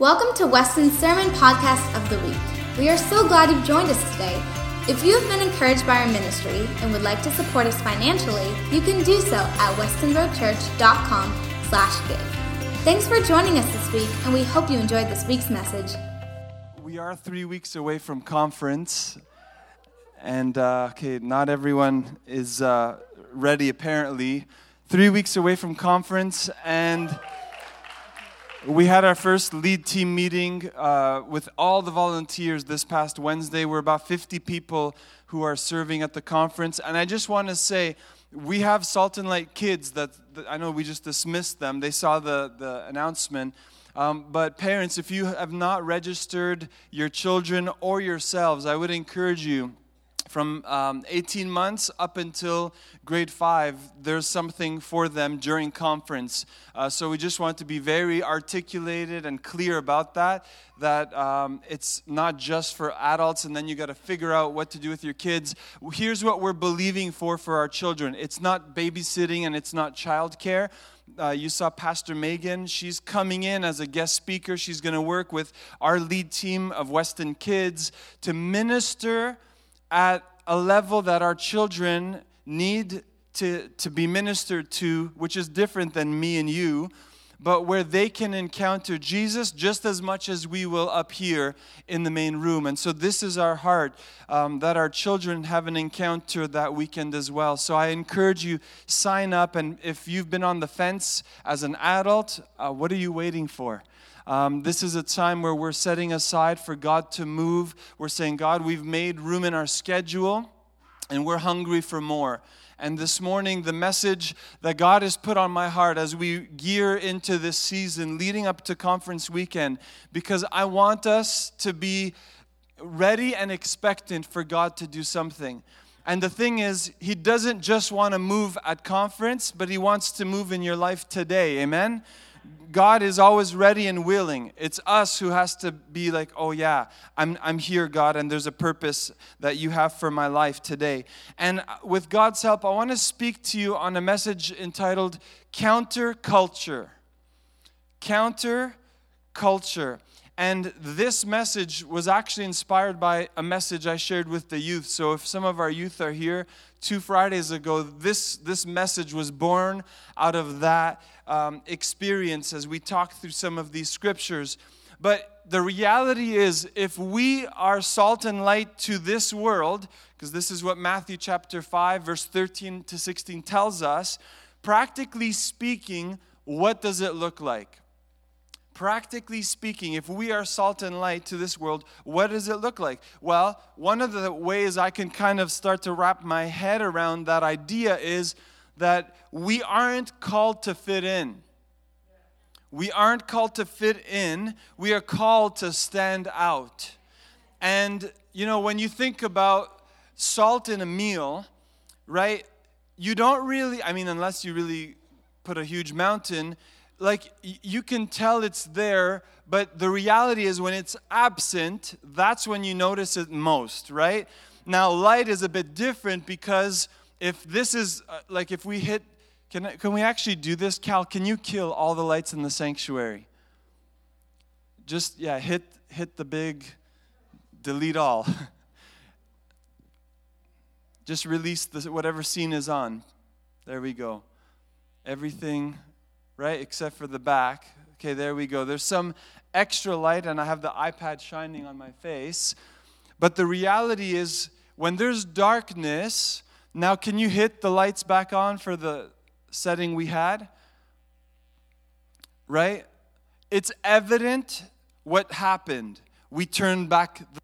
Welcome to Weston's Sermon Podcast of the Week. We are so glad you've joined us today. If you have been encouraged by our ministry and would like to support us financially, you can do so at westonroadchurch.com slash give. Thanks for joining us this week, and we hope you enjoyed this week's message. We are three weeks away from conference, and uh, okay, not everyone is uh, ready apparently. Three weeks away from conference, and we had our first lead team meeting uh, with all the volunteers this past Wednesday. We're about 50 people who are serving at the conference. And I just want to say, we have Salt and Light kids that, that I know we just dismissed them. They saw the, the announcement. Um, but parents, if you have not registered your children or yourselves, I would encourage you from um, 18 months up until grade five, there's something for them during conference. Uh, so we just want to be very articulated and clear about that, that um, it's not just for adults and then you got to figure out what to do with your kids. Here's what we're believing for for our children it's not babysitting and it's not childcare. Uh, you saw Pastor Megan. She's coming in as a guest speaker. She's going to work with our lead team of Weston Kids to minister at a level that our children need to, to be ministered to, which is different than me and you, but where they can encounter Jesus just as much as we will up here in the main room. And so, this is our heart um, that our children have an encounter that weekend as well. So, I encourage you, sign up. And if you've been on the fence as an adult, uh, what are you waiting for? Um, this is a time where we're setting aside for God to move. We're saying, God, we've made room in our schedule and we're hungry for more. And this morning, the message that God has put on my heart as we gear into this season leading up to conference weekend, because I want us to be ready and expectant for God to do something. And the thing is, He doesn't just want to move at conference, but He wants to move in your life today. Amen? God is always ready and willing. It's us who has to be like, oh yeah, I'm, I'm here, God, and there's a purpose that you have for my life today. And with God's help, I want to speak to you on a message entitled Counter Culture. Counter Culture. And this message was actually inspired by a message I shared with the youth. So if some of our youth are here, two Fridays ago, this, this message was born out of that um, experience as we talk through some of these scriptures. But the reality is, if we are salt and light to this world, because this is what Matthew chapter 5, verse 13 to 16 tells us, practically speaking, what does it look like? Practically speaking, if we are salt and light to this world, what does it look like? Well, one of the ways I can kind of start to wrap my head around that idea is that we aren't called to fit in. We aren't called to fit in, we are called to stand out. And, you know, when you think about salt in a meal, right, you don't really, I mean, unless you really put a huge mountain, like you can tell it's there, but the reality is when it's absent, that's when you notice it most, right? Now, light is a bit different because if this is uh, like if we hit can, can we actually do this? Cal can you kill all the lights in the sanctuary? Just yeah hit hit the big delete all. Just release the, whatever scene is on. There we go. Everything right except for the back. Okay there we go. There's some extra light and i have the ipad shining on my face. But the reality is when there's darkness now, can you hit the lights back on for the setting we had? Right? It's evident what happened. We turned back the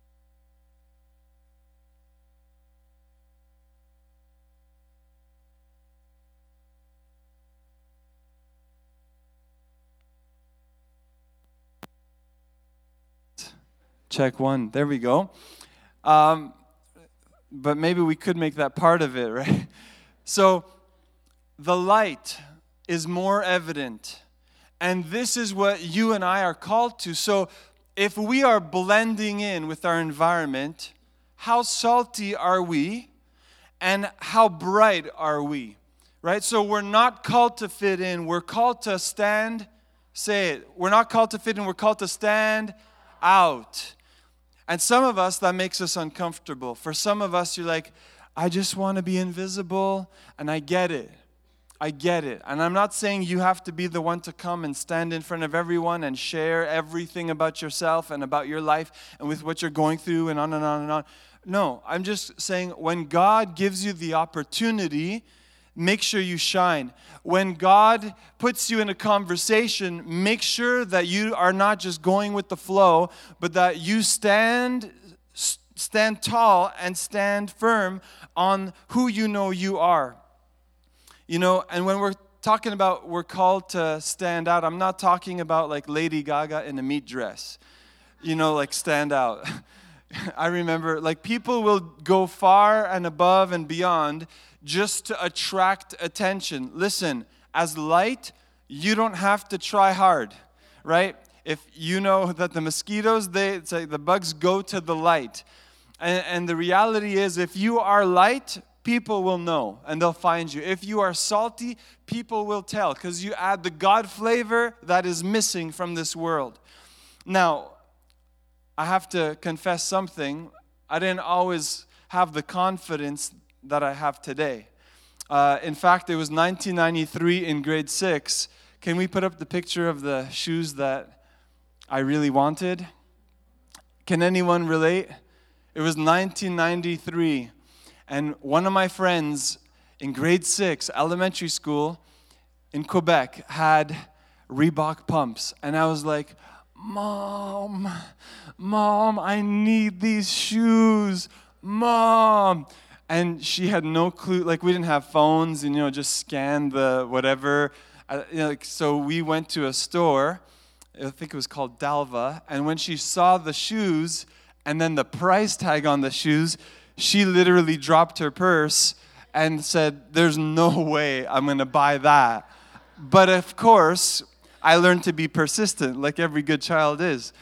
check one. There we go. Um, but maybe we could make that part of it, right? So the light is more evident. And this is what you and I are called to. So if we are blending in with our environment, how salty are we? And how bright are we? Right? So we're not called to fit in, we're called to stand Say it. We're not called to fit in, we're called to stand out. And some of us, that makes us uncomfortable. For some of us, you're like, I just want to be invisible, and I get it. I get it. And I'm not saying you have to be the one to come and stand in front of everyone and share everything about yourself and about your life and with what you're going through and on and on and on. No, I'm just saying when God gives you the opportunity, make sure you shine. When God puts you in a conversation, make sure that you are not just going with the flow, but that you stand stand tall and stand firm on who you know you are. You know, and when we're talking about we're called to stand out, I'm not talking about like Lady Gaga in a meat dress. You know, like stand out. I remember like people will go far and above and beyond just to attract attention. Listen, as light, you don't have to try hard, right? If you know that the mosquitoes, they say the bugs go to the light. And, and the reality is, if you are light, people will know and they'll find you. If you are salty, people will tell because you add the God flavor that is missing from this world. Now, I have to confess something. I didn't always have the confidence that I have today. Uh, in fact, it was 1993 in grade six. Can we put up the picture of the shoes that I really wanted? Can anyone relate? It was 1993, and one of my friends in grade six, elementary school in Quebec, had Reebok pumps. And I was like, Mom, Mom, I need these shoes. Mom. And she had no clue. Like, we didn't have phones and, you know, just scan the whatever. Uh, you know, like, so we went to a store. I think it was called Dalva. And when she saw the shoes and then the price tag on the shoes, she literally dropped her purse and said, There's no way I'm going to buy that. But of course, I learned to be persistent, like every good child is.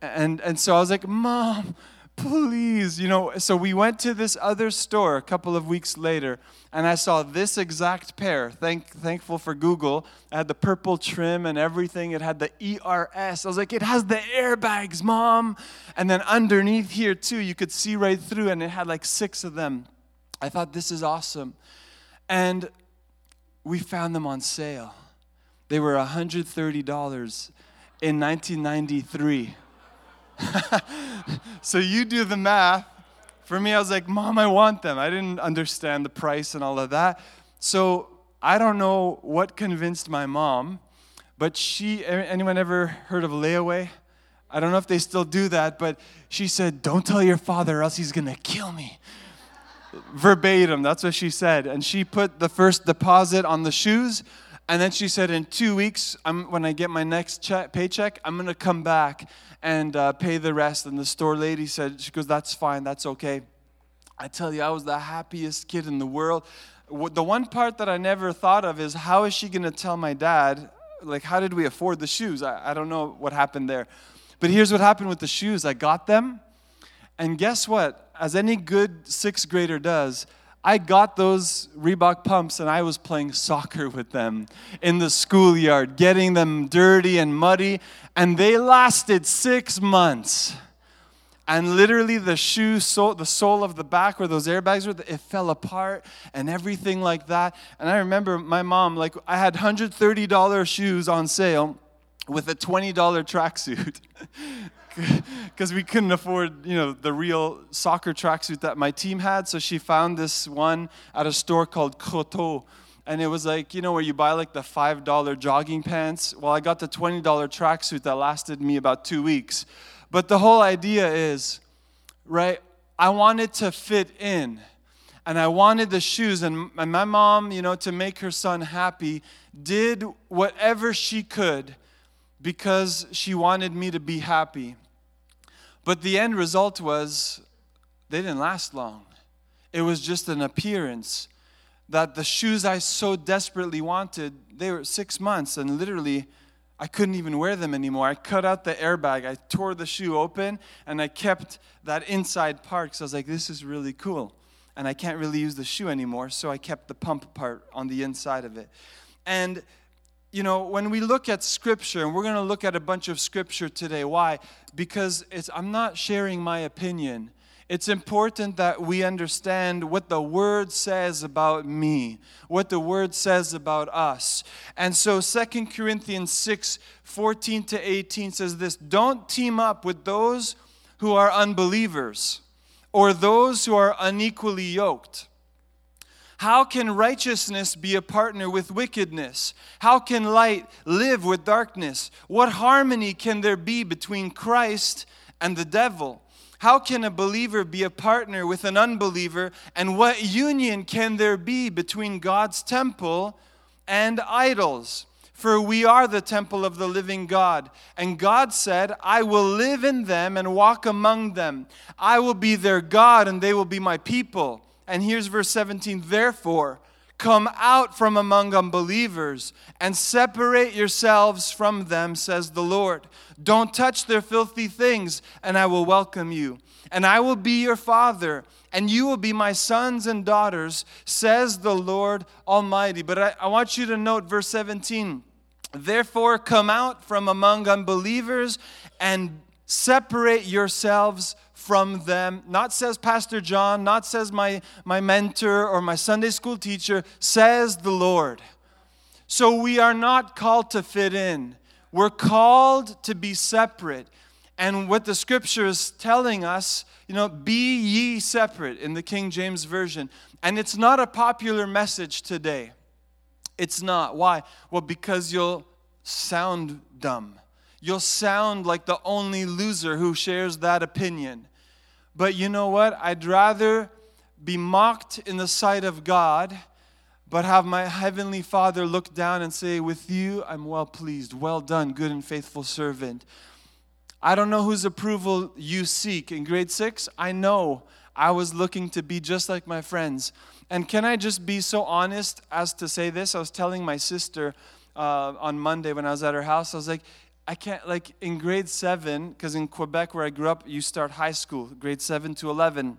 And, and so I was like, Mom, please. You know, so we went to this other store a couple of weeks later, and I saw this exact pair. Thank, thankful for Google. I had the purple trim and everything. It had the ERS. I was like, it has the airbags, Mom. And then underneath here, too, you could see right through, and it had like six of them. I thought, this is awesome. And we found them on sale. They were $130 in 1993. so you do the math. For me, I was like, Mom, I want them. I didn't understand the price and all of that. So I don't know what convinced my mom, but she, anyone ever heard of layaway? I don't know if they still do that, but she said, Don't tell your father, or else he's gonna kill me. Verbatim, that's what she said. And she put the first deposit on the shoes. And then she said, in two weeks, I'm, when I get my next check, paycheck, I'm going to come back and uh, pay the rest. And the store lady said, she goes, that's fine, that's okay. I tell you, I was the happiest kid in the world. The one part that I never thought of is how is she going to tell my dad, like, how did we afford the shoes? I, I don't know what happened there. But here's what happened with the shoes I got them. And guess what? As any good sixth grader does, I got those Reebok pumps and I was playing soccer with them in the schoolyard, getting them dirty and muddy, and they lasted six months. And literally, the shoe, sole, the sole of the back where those airbags were, it fell apart and everything like that. And I remember my mom, like, I had $130 shoes on sale with a $20 tracksuit. because we couldn't afford, you know, the real soccer tracksuit that my team had. So she found this one at a store called Croteau. And it was like, you know, where you buy like the $5 jogging pants. Well, I got the $20 tracksuit that lasted me about two weeks. But the whole idea is, right, I wanted to fit in. And I wanted the shoes. And my mom, you know, to make her son happy, did whatever she could because she wanted me to be happy. But the end result was they didn't last long. It was just an appearance that the shoes I so desperately wanted, they were six months and literally I couldn't even wear them anymore. I cut out the airbag, I tore the shoe open, and I kept that inside part because I was like, this is really cool. And I can't really use the shoe anymore, so I kept the pump part on the inside of it. And you know, when we look at scripture, and we're going to look at a bunch of scripture today. Why? Because it's, I'm not sharing my opinion. It's important that we understand what the word says about me, what the word says about us. And so 2 Corinthians 6 14 to 18 says this Don't team up with those who are unbelievers or those who are unequally yoked. How can righteousness be a partner with wickedness? How can light live with darkness? What harmony can there be between Christ and the devil? How can a believer be a partner with an unbeliever? And what union can there be between God's temple and idols? For we are the temple of the living God. And God said, I will live in them and walk among them. I will be their God, and they will be my people. And here's verse 17 Therefore, come out from among unbelievers and separate yourselves from them, says the Lord. Don't touch their filthy things, and I will welcome you. And I will be your father, and you will be my sons and daughters, says the Lord Almighty. But I, I want you to note verse 17. Therefore, come out from among unbelievers and separate yourselves from them. Not says Pastor John, not says my, my mentor or my Sunday school teacher, says the Lord. So we are not called to fit in, we're called to be separate. And what the scripture is telling us, you know, be ye separate in the King James Version. And it's not a popular message today. It's not. Why? Well, because you'll sound dumb. You'll sound like the only loser who shares that opinion. But you know what? I'd rather be mocked in the sight of God, but have my heavenly Father look down and say, With you, I'm well pleased. Well done, good and faithful servant. I don't know whose approval you seek. In grade six, I know I was looking to be just like my friends. And can I just be so honest as to say this? I was telling my sister uh, on Monday when I was at her house, I was like, I can't, like in grade seven, because in Quebec where I grew up, you start high school, grade seven to 11.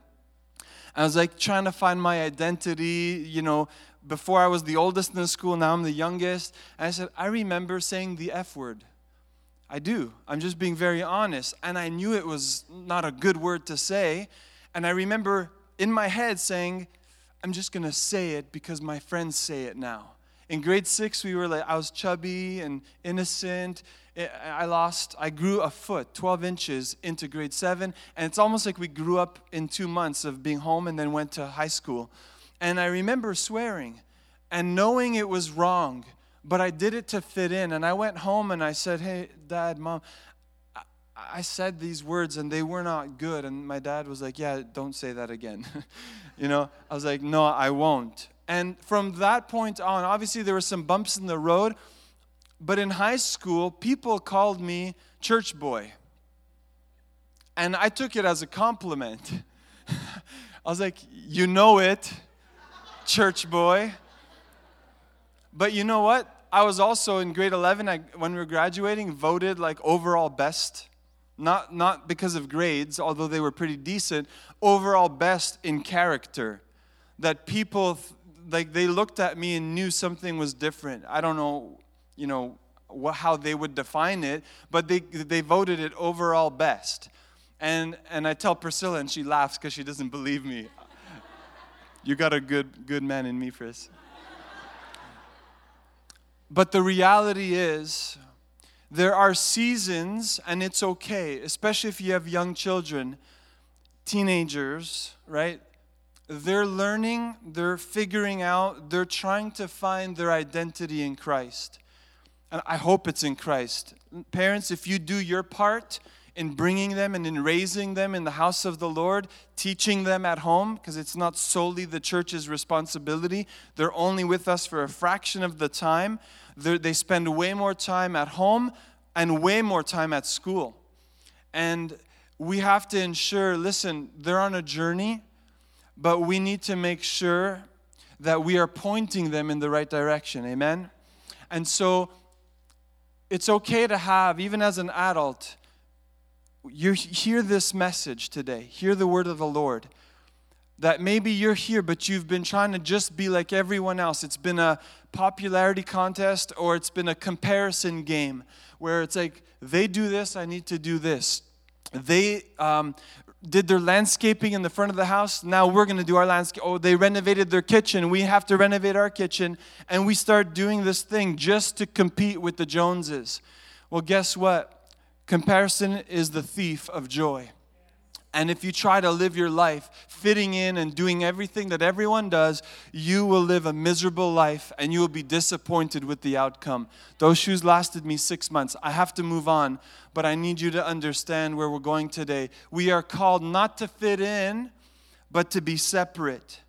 I was like trying to find my identity, you know, before I was the oldest in the school, now I'm the youngest. And I said, I remember saying the F word. I do. I'm just being very honest. And I knew it was not a good word to say. And I remember in my head saying, I'm just going to say it because my friends say it now. In grade six, we were like, I was chubby and innocent I lost, I grew a foot, 12 inches into grade seven. And it's almost like we grew up in two months of being home and then went to high school. And I remember swearing and knowing it was wrong, but I did it to fit in. And I went home and I said, Hey, dad, mom, I said these words and they were not good. And my dad was like, Yeah, don't say that again. you know, I was like, No, I won't. And from that point on, obviously there were some bumps in the road but in high school, people called me church boy. And I took it as a compliment. I was like, you know it, church boy. But you know what? I was also in grade 11, I, when we were graduating, voted like overall best. Not, not because of grades, although they were pretty decent, overall best in character. That people, like, they looked at me and knew something was different. I don't know you know, how they would define it, but they, they voted it overall best. And, and I tell Priscilla, and she laughs because she doesn't believe me. you got a good, good man in me, Pris. But the reality is, there are seasons, and it's okay, especially if you have young children, teenagers, right? They're learning, they're figuring out, they're trying to find their identity in Christ. And I hope it's in Christ. Parents, if you do your part in bringing them and in raising them in the house of the Lord, teaching them at home, because it's not solely the church's responsibility, they're only with us for a fraction of the time. They're, they spend way more time at home and way more time at school. And we have to ensure listen, they're on a journey, but we need to make sure that we are pointing them in the right direction. Amen? And so it's okay to have, even as an adult, you hear this message today, hear the word of the Lord. that maybe you're here, but you've been trying to just be like everyone else. It's been a popularity contest or it's been a comparison game where it's like, they do this, I need to do this. They um, did their landscaping in the front of the house. Now we're going to do our landscape. Oh, they renovated their kitchen. We have to renovate our kitchen. And we start doing this thing just to compete with the Joneses. Well, guess what? Comparison is the thief of joy. And if you try to live your life fitting in and doing everything that everyone does, you will live a miserable life and you will be disappointed with the outcome. Those shoes lasted me six months. I have to move on, but I need you to understand where we're going today. We are called not to fit in, but to be separate.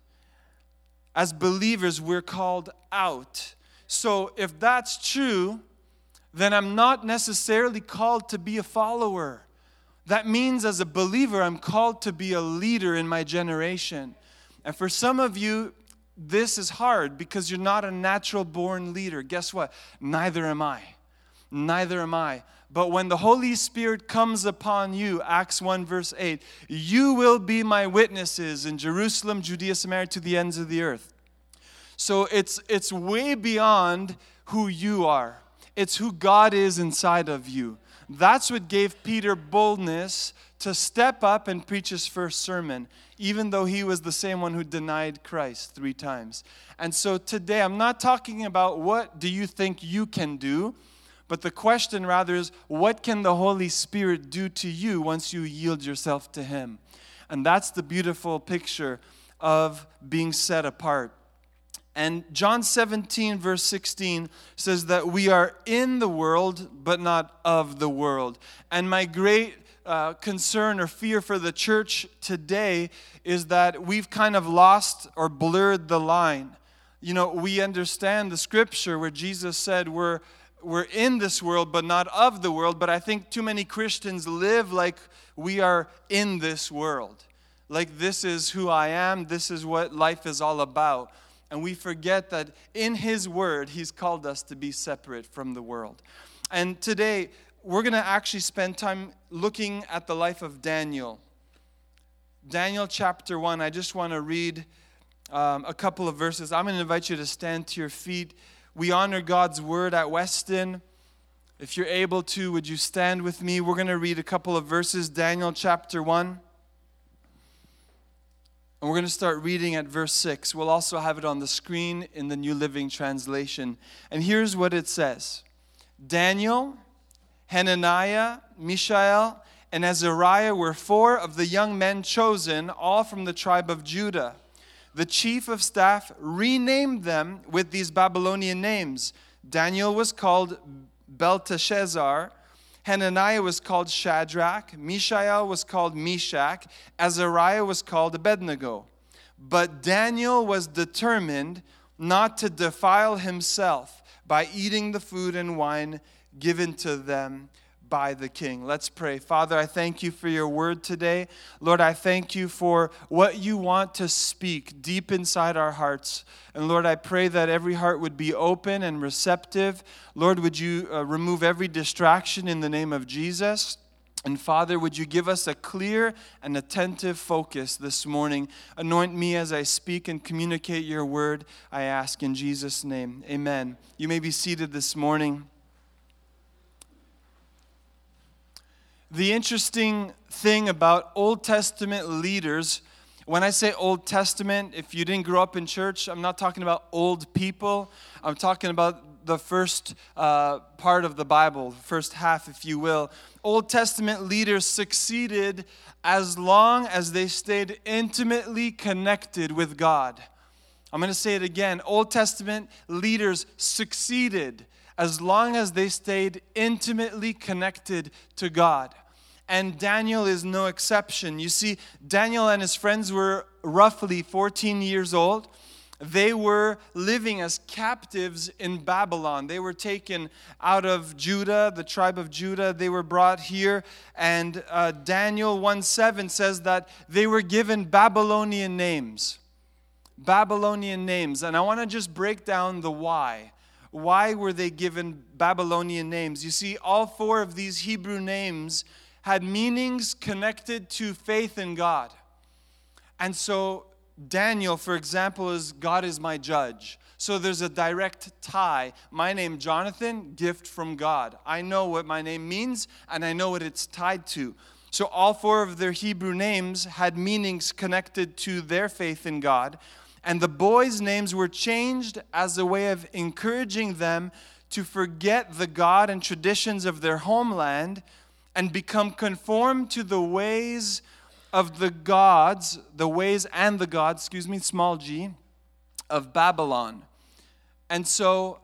As believers, we're called out. So if that's true, then I'm not necessarily called to be a follower. That means, as a believer, I'm called to be a leader in my generation. And for some of you, this is hard because you're not a natural born leader. Guess what? Neither am I. Neither am I. But when the Holy Spirit comes upon you, Acts 1, verse 8, you will be my witnesses in Jerusalem, Judea, Samaria, to the ends of the earth. So it's, it's way beyond who you are, it's who God is inside of you. That's what gave Peter boldness to step up and preach his first sermon, even though he was the same one who denied Christ three times. And so today, I'm not talking about what do you think you can do, but the question rather is what can the Holy Spirit do to you once you yield yourself to Him? And that's the beautiful picture of being set apart. And John 17, verse 16 says that we are in the world, but not of the world. And my great uh, concern or fear for the church today is that we've kind of lost or blurred the line. You know, we understand the scripture where Jesus said we're, we're in this world, but not of the world. But I think too many Christians live like we are in this world. Like this is who I am, this is what life is all about and we forget that in His Word, He's called us to be separate from the world. And today, we're going to actually spend time looking at the life of Daniel. Daniel chapter 1, I just want to read um, a couple of verses. I'm going to invite you to stand to your feet. We honor God's Word at Weston. If you're able to, would you stand with me? We're going to read a couple of verses, Daniel chapter 1. And we're going to start reading at verse 6. We'll also have it on the screen in the New Living Translation. And here's what it says Daniel, Hananiah, Mishael, and Azariah were four of the young men chosen, all from the tribe of Judah. The chief of staff renamed them with these Babylonian names. Daniel was called Belteshazzar. Hananiah was called Shadrach, Mishael was called Meshach, Azariah was called Abednego. But Daniel was determined not to defile himself by eating the food and wine given to them by the king. Let's pray. Father, I thank you for your word today. Lord, I thank you for what you want to speak deep inside our hearts. And Lord, I pray that every heart would be open and receptive. Lord, would you uh, remove every distraction in the name of Jesus? And Father, would you give us a clear and attentive focus this morning? Anoint me as I speak and communicate your word, I ask in Jesus' name. Amen. You may be seated this morning. The interesting thing about Old Testament leaders, when I say Old Testament, if you didn't grow up in church, I'm not talking about old people. I'm talking about the first uh, part of the Bible, the first half, if you will. Old Testament leaders succeeded as long as they stayed intimately connected with God. I'm going to say it again. Old Testament leaders succeeded as long as they stayed intimately connected to God. And Daniel is no exception. You see, Daniel and his friends were roughly 14 years old. They were living as captives in Babylon. They were taken out of Judah, the tribe of Judah. They were brought here. And uh, Daniel 1 7 says that they were given Babylonian names. Babylonian names. And I want to just break down the why. Why were they given Babylonian names? You see, all four of these Hebrew names had meanings connected to faith in God. And so Daniel, for example, is God is my judge. So there's a direct tie. My name, Jonathan, gift from God. I know what my name means and I know what it's tied to. So all four of their Hebrew names had meanings connected to their faith in God. And the boys' names were changed as a way of encouraging them to forget the God and traditions of their homeland and become conformed to the ways of the gods, the ways and the gods, excuse me, small g, of Babylon. And so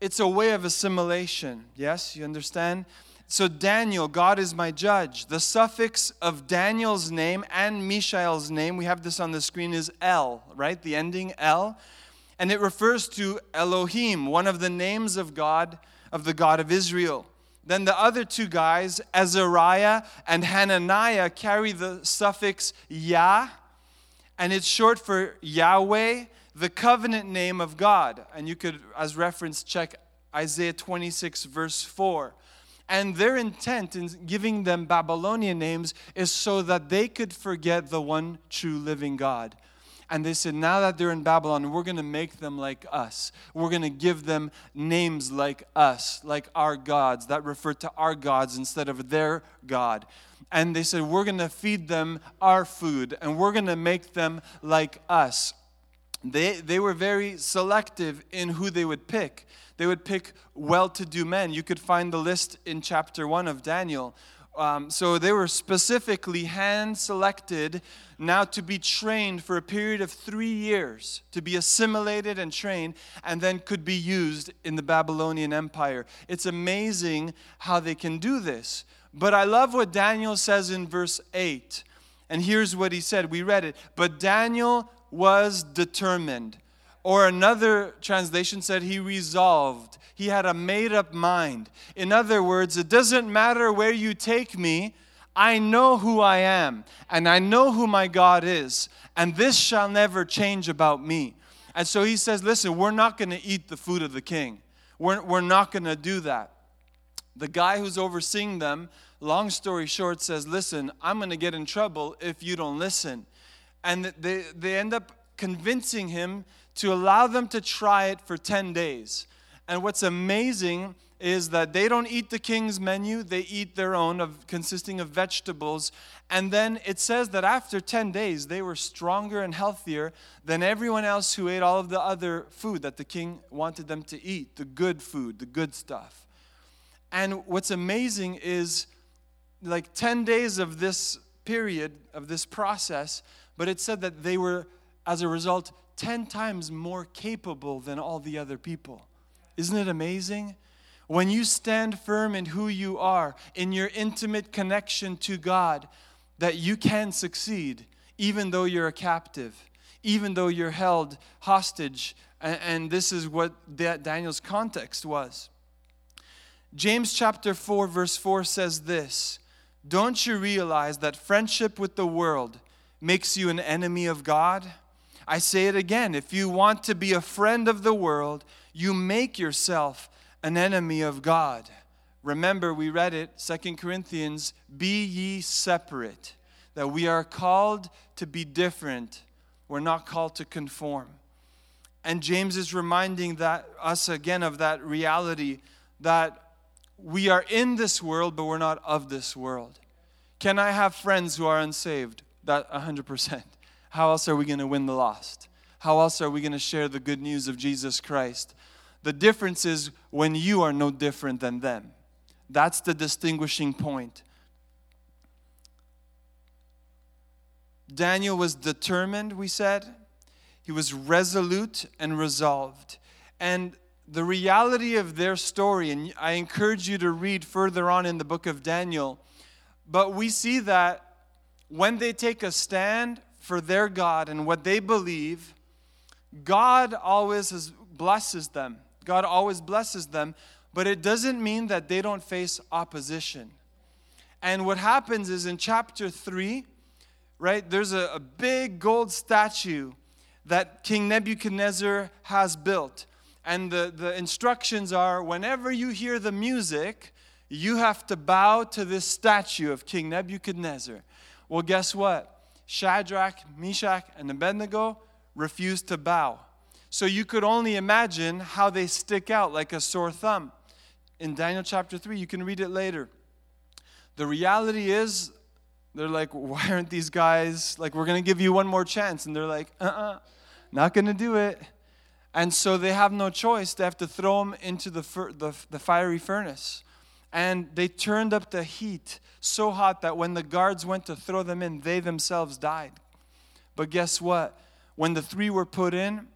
it's a way of assimilation. Yes, you understand? So, Daniel, God is my judge. The suffix of Daniel's name and Mishael's name, we have this on the screen, is El, right? The ending El. And it refers to Elohim, one of the names of God, of the God of Israel. Then the other two guys, Azariah and Hananiah, carry the suffix Yah, and it's short for Yahweh, the covenant name of God. And you could, as reference, check Isaiah 26, verse 4. And their intent in giving them Babylonian names is so that they could forget the one true living God. And they said, now that they're in Babylon, we're going to make them like us. We're going to give them names like us, like our gods, that refer to our gods instead of their God. And they said, we're going to feed them our food, and we're going to make them like us. They, they were very selective in who they would pick they would pick well to do men. You could find the list in chapter 1 of Daniel. Um, so they were specifically hand selected now to be trained for a period of three years, to be assimilated and trained, and then could be used in the Babylonian Empire. It's amazing how they can do this. But I love what Daniel says in verse 8. And here's what he said. We read it. But Daniel was determined or another translation said he resolved. He had a made up mind. In other words, it doesn't matter where you take me, I know who I am, and I know who my God is, and this shall never change about me. And so he says, Listen, we're not going to eat the food of the king. We're, we're not going to do that. The guy who's overseeing them, long story short, says, Listen, I'm going to get in trouble if you don't listen. And they, they end up convincing him to allow them to try it for 10 days. And what's amazing is that they don't eat the king's menu, they eat their own of consisting of vegetables. And then it says that after 10 days they were stronger and healthier than everyone else who ate all of the other food that the king wanted them to eat, the good food, the good stuff. And what's amazing is like 10 days of this period of this process, but it said that they were as a result 10 times more capable than all the other people. Isn't it amazing? When you stand firm in who you are, in your intimate connection to God, that you can succeed even though you're a captive, even though you're held hostage. And, this is what Daniel's context was. James chapter 4, verse 4 says this Don't you realize that friendship with the world makes you an enemy of God? I say it again if you want to be a friend of the world, you make yourself an enemy of God. Remember, we read it, Second Corinthians, be ye separate. That we are called to be different. We're not called to conform. And James is reminding that us again of that reality that we are in this world, but we're not of this world. Can I have friends who are unsaved? That 100%. How else are we going to win the lost? How else are we going to share the good news of Jesus Christ? The difference is when you are no different than them. That's the distinguishing point. Daniel was determined, we said. He was resolute and resolved. And the reality of their story, and I encourage you to read further on in the book of Daniel, but we see that when they take a stand for their God and what they believe, God always blesses them. God always blesses them, but it doesn't mean that they don't face opposition. And what happens is in chapter 3, right, there's a, a big gold statue that King Nebuchadnezzar has built. And the, the instructions are whenever you hear the music, you have to bow to this statue of King Nebuchadnezzar. Well, guess what? Shadrach, Meshach, and Abednego refused to bow. So you could only imagine how they stick out like a sore thumb. In Daniel chapter 3, you can read it later. The reality is, they're like, why aren't these guys, like, we're going to give you one more chance. And they're like, uh uh-uh, uh, not going to do it. And so they have no choice. They have to throw them into the, the, the fiery furnace. And they turned up the heat so hot that when the guards went to throw them in, they themselves died. But guess what? When the three were put in,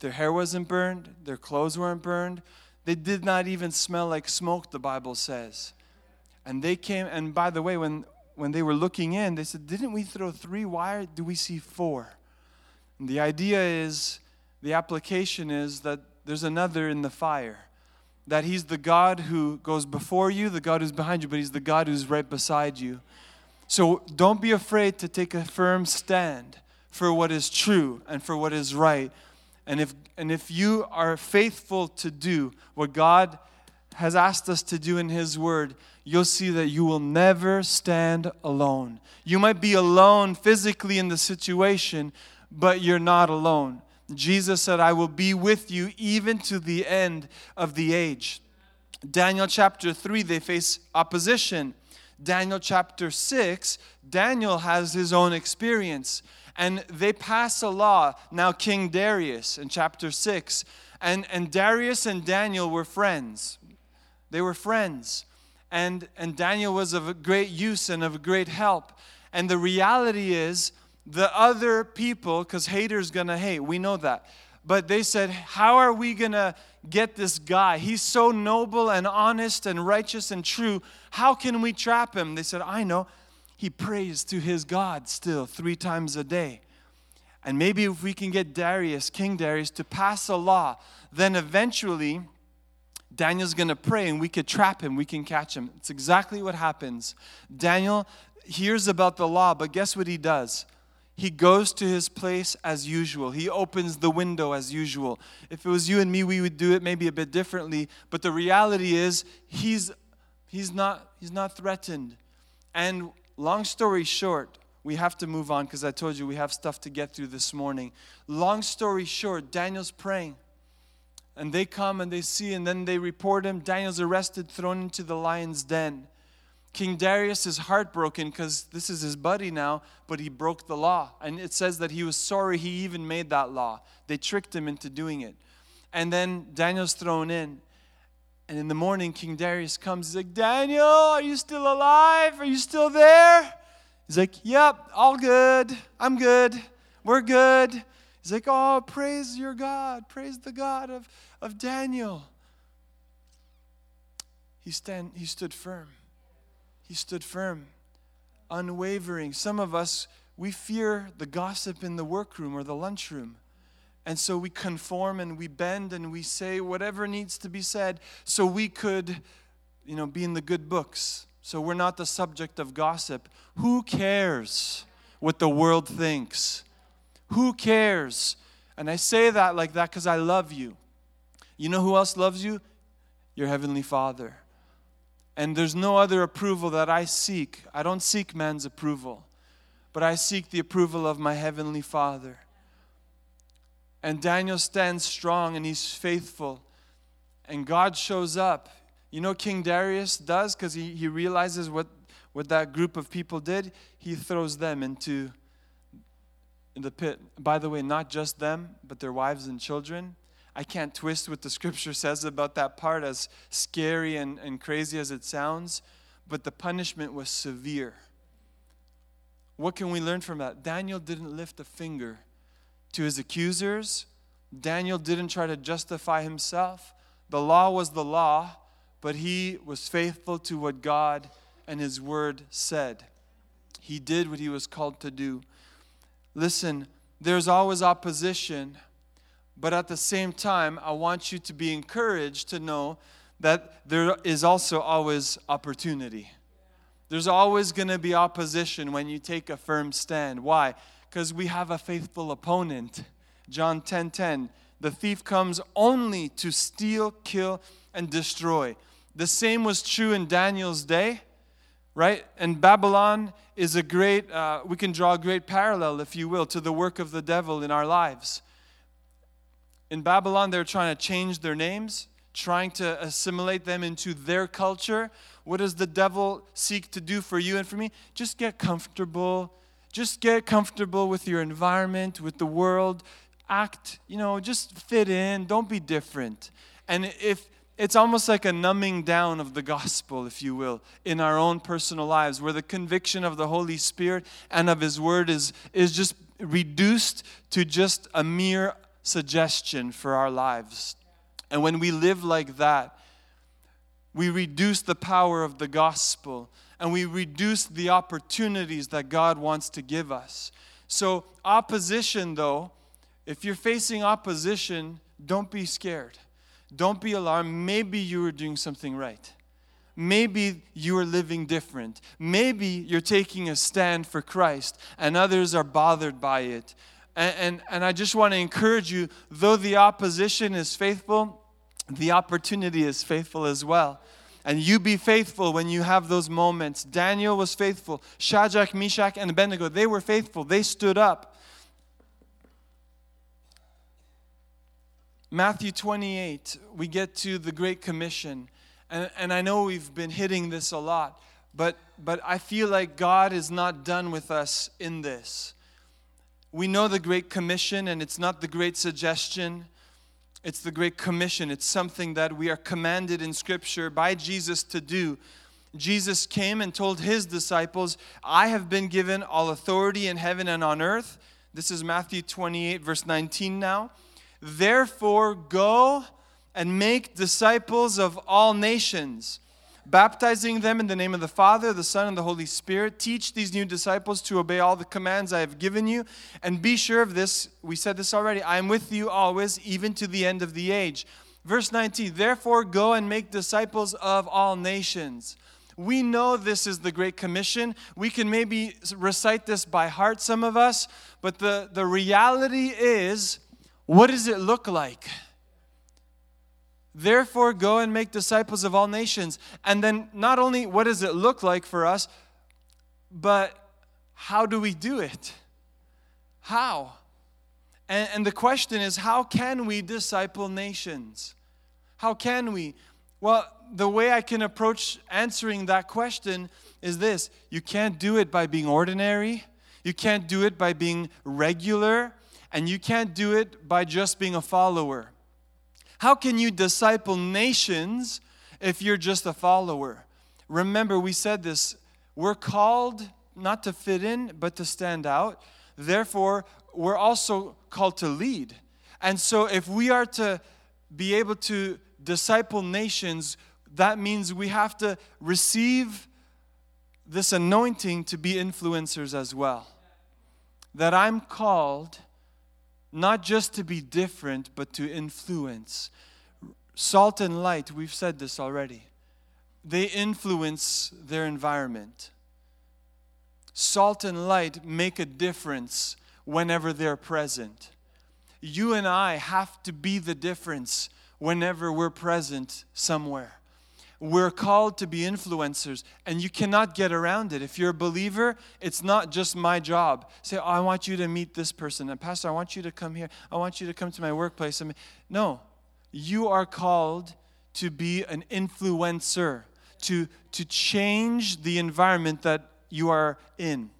their hair wasn't burned, their clothes weren't burned. They did not even smell like smoke, the Bible says. And they came, and by the way, when, when they were looking in, they said, Didn't we throw three? Why do we see four? And the idea is, the application is that there's another in the fire. That he's the God who goes before you, the God who's behind you, but he's the God who's right beside you. So don't be afraid to take a firm stand for what is true and for what is right and if, and if you are faithful to do what God has asked us to do in His Word, you'll see that you will never stand alone. You might be alone physically in the situation, but you're not alone. Jesus said, I will be with you even to the end of the age. Daniel chapter 3, they face opposition. Daniel chapter 6, Daniel has his own experience and they pass a law. Now, King Darius in chapter 6, and, and Darius and Daniel were friends. They were friends. And, and Daniel was of great use and of great help. And the reality is, the other people, because haters gonna hate, we know that. But they said, How are we gonna get this guy? He's so noble and honest and righteous and true. How can we trap him? They said, I know he prays to his God still three times a day. And maybe if we can get Darius, King Darius, to pass a law, then eventually Daniel's going to pray and we could trap him, we can catch him. It's exactly what happens. Daniel hears about the law, but guess what he does? He goes to his place as usual. He opens the window as usual. If it was you and me, we would do it maybe a bit differently. But the reality is, he's, he's, not, he's not threatened. And long story short, we have to move on because I told you we have stuff to get through this morning. Long story short, Daniel's praying. And they come and they see, and then they report him. Daniel's arrested, thrown into the lion's den. King Darius is heartbroken because this is his buddy now, but he broke the law. And it says that he was sorry he even made that law. They tricked him into doing it. And then Daniel's thrown in. And in the morning, King Darius comes. He's like, Daniel, are you still alive? Are you still there? He's like, Yep, all good. I'm good. We're good. He's like, Oh, praise your God. Praise the God of, of Daniel. He, stand, he stood firm. He stood firm, unwavering. Some of us, we fear the gossip in the workroom or the lunchroom. And so we conform and we bend and we say whatever needs to be said so we could, you know, be in the good books. So we're not the subject of gossip. Who cares what the world thinks? Who cares? And I say that like that because I love you. You know who else loves you? Your Heavenly Father. And there's no other approval that I seek. I don't seek man's approval, but I seek the approval of my Heavenly Father. And Daniel stands strong and he's faithful. And God shows up. You know, King Darius does because he, he realizes what, what that group of people did. He throws them into in the pit. By the way, not just them, but their wives and children. I can't twist what the scripture says about that part, as scary and, and crazy as it sounds, but the punishment was severe. What can we learn from that? Daniel didn't lift a finger to his accusers. Daniel didn't try to justify himself. The law was the law, but he was faithful to what God and his word said. He did what he was called to do. Listen, there's always opposition, but at the same time, I want you to be encouraged to know that there is also always opportunity. There's always going to be opposition when you take a firm stand. Why? because we have a faithful opponent. John 10:10. 10, 10, the thief comes only to steal, kill, and destroy. The same was true in Daniel's day. right? And Babylon is a great, uh, we can draw a great parallel, if you will, to the work of the devil in our lives. In Babylon, they're trying to change their names, trying to assimilate them into their culture. What does the devil seek to do for you and for me? Just get comfortable. Just get comfortable with your environment, with the world. Act, you know, just fit in. Don't be different. And if it's almost like a numbing down of the gospel, if you will, in our own personal lives, where the conviction of the Holy Spirit and of His Word is, is just reduced to just a mere suggestion for our lives. And when we live like that, we reduce the power of the gospel and we reduce the opportunities that God wants to give us. So, opposition, though, if you're facing opposition, don't be scared. Don't be alarmed. Maybe you are doing something right. Maybe you are living different. Maybe you're taking a stand for Christ and others are bothered by it. And, and, and I just want to encourage you though the opposition is faithful, the opportunity is faithful as well. And you be faithful when you have those moments. Daniel was faithful. Shadrach, Meshach, and Abednego, they were faithful. They stood up. Matthew 28, we get to the Great Commission. And, and I know we've been hitting this a lot, but, but I feel like God is not done with us in this. We know the Great Commission, and it's not the Great Suggestion. It's the Great Commission. It's something that we are commanded in Scripture by Jesus to do. Jesus came and told his disciples, I have been given all authority in heaven and on earth. This is Matthew 28, verse 19 now. Therefore, go and make disciples of all nations, baptizing them in the name of the Father, the Son, and the Holy Spirit. Teach these new disciples to obey all the commands I have given you. And be sure of this, we said this already I am with you always, even to the end of the age. Verse 19, therefore go and make disciples of all nations. We know this is the Great Commission. We can maybe recite this by heart, some of us, but the, the reality is what does it look like? Therefore, go and make disciples of all nations. And then, not only what does it look like for us, but how do we do it? How? And, and, the question is, how can we disciple nations? How can we? Well, the way I can approach answering that question is this you can't do it by being ordinary, you can't do it by being regular, and you can't do it by just being a follower. How can you disciple nations if you're just a follower? Remember, we said this we're called not to fit in, but to stand out. Therefore, we're also called to lead. And so, if we are to be able to disciple nations, that means we have to receive this anointing to be influencers as well. That I'm called not just to be different, but to influence. Salt and light, we've said this already, they influence their environment. Salt and light make a difference whenever they're present. You and I have to be the difference whenever we're present somewhere. We're called to be influencers, and you cannot get around it. If you're a believer, it's not just my job. Say, oh, I want you to meet this person. And, Pastor, I want you to come here. I want you to come to my workplace. I mean, no, you are called to be an influencer, to, to change the environment that you are in.